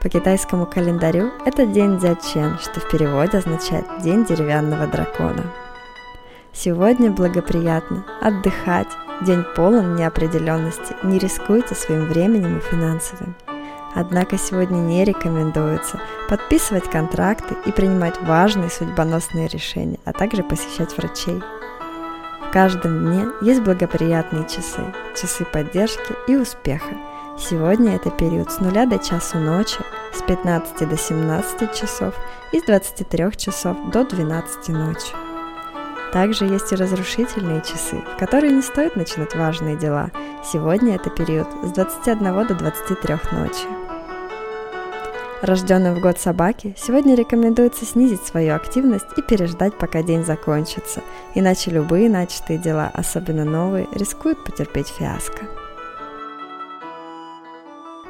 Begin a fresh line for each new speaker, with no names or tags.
по китайскому календарю это день Дзячен, что в переводе означает «день деревянного дракона». Сегодня благоприятно отдыхать, день полон неопределенности, не рискуйте своим временем и финансовым. Однако сегодня не рекомендуется подписывать контракты и принимать важные судьбоносные решения, а также посещать врачей. В каждом дне есть благоприятные часы, часы поддержки и успеха – Сегодня это период с 0 до часу ночи, с 15 до 17 часов и с 23 часов до 12 ночи. Также есть и разрушительные часы, в которые не стоит начинать важные дела. Сегодня это период с 21 до 23 ночи. Рожденным в год собаки сегодня рекомендуется снизить свою активность и переждать, пока день закончится, иначе любые начатые дела, особенно новые, рискуют потерпеть фиаско.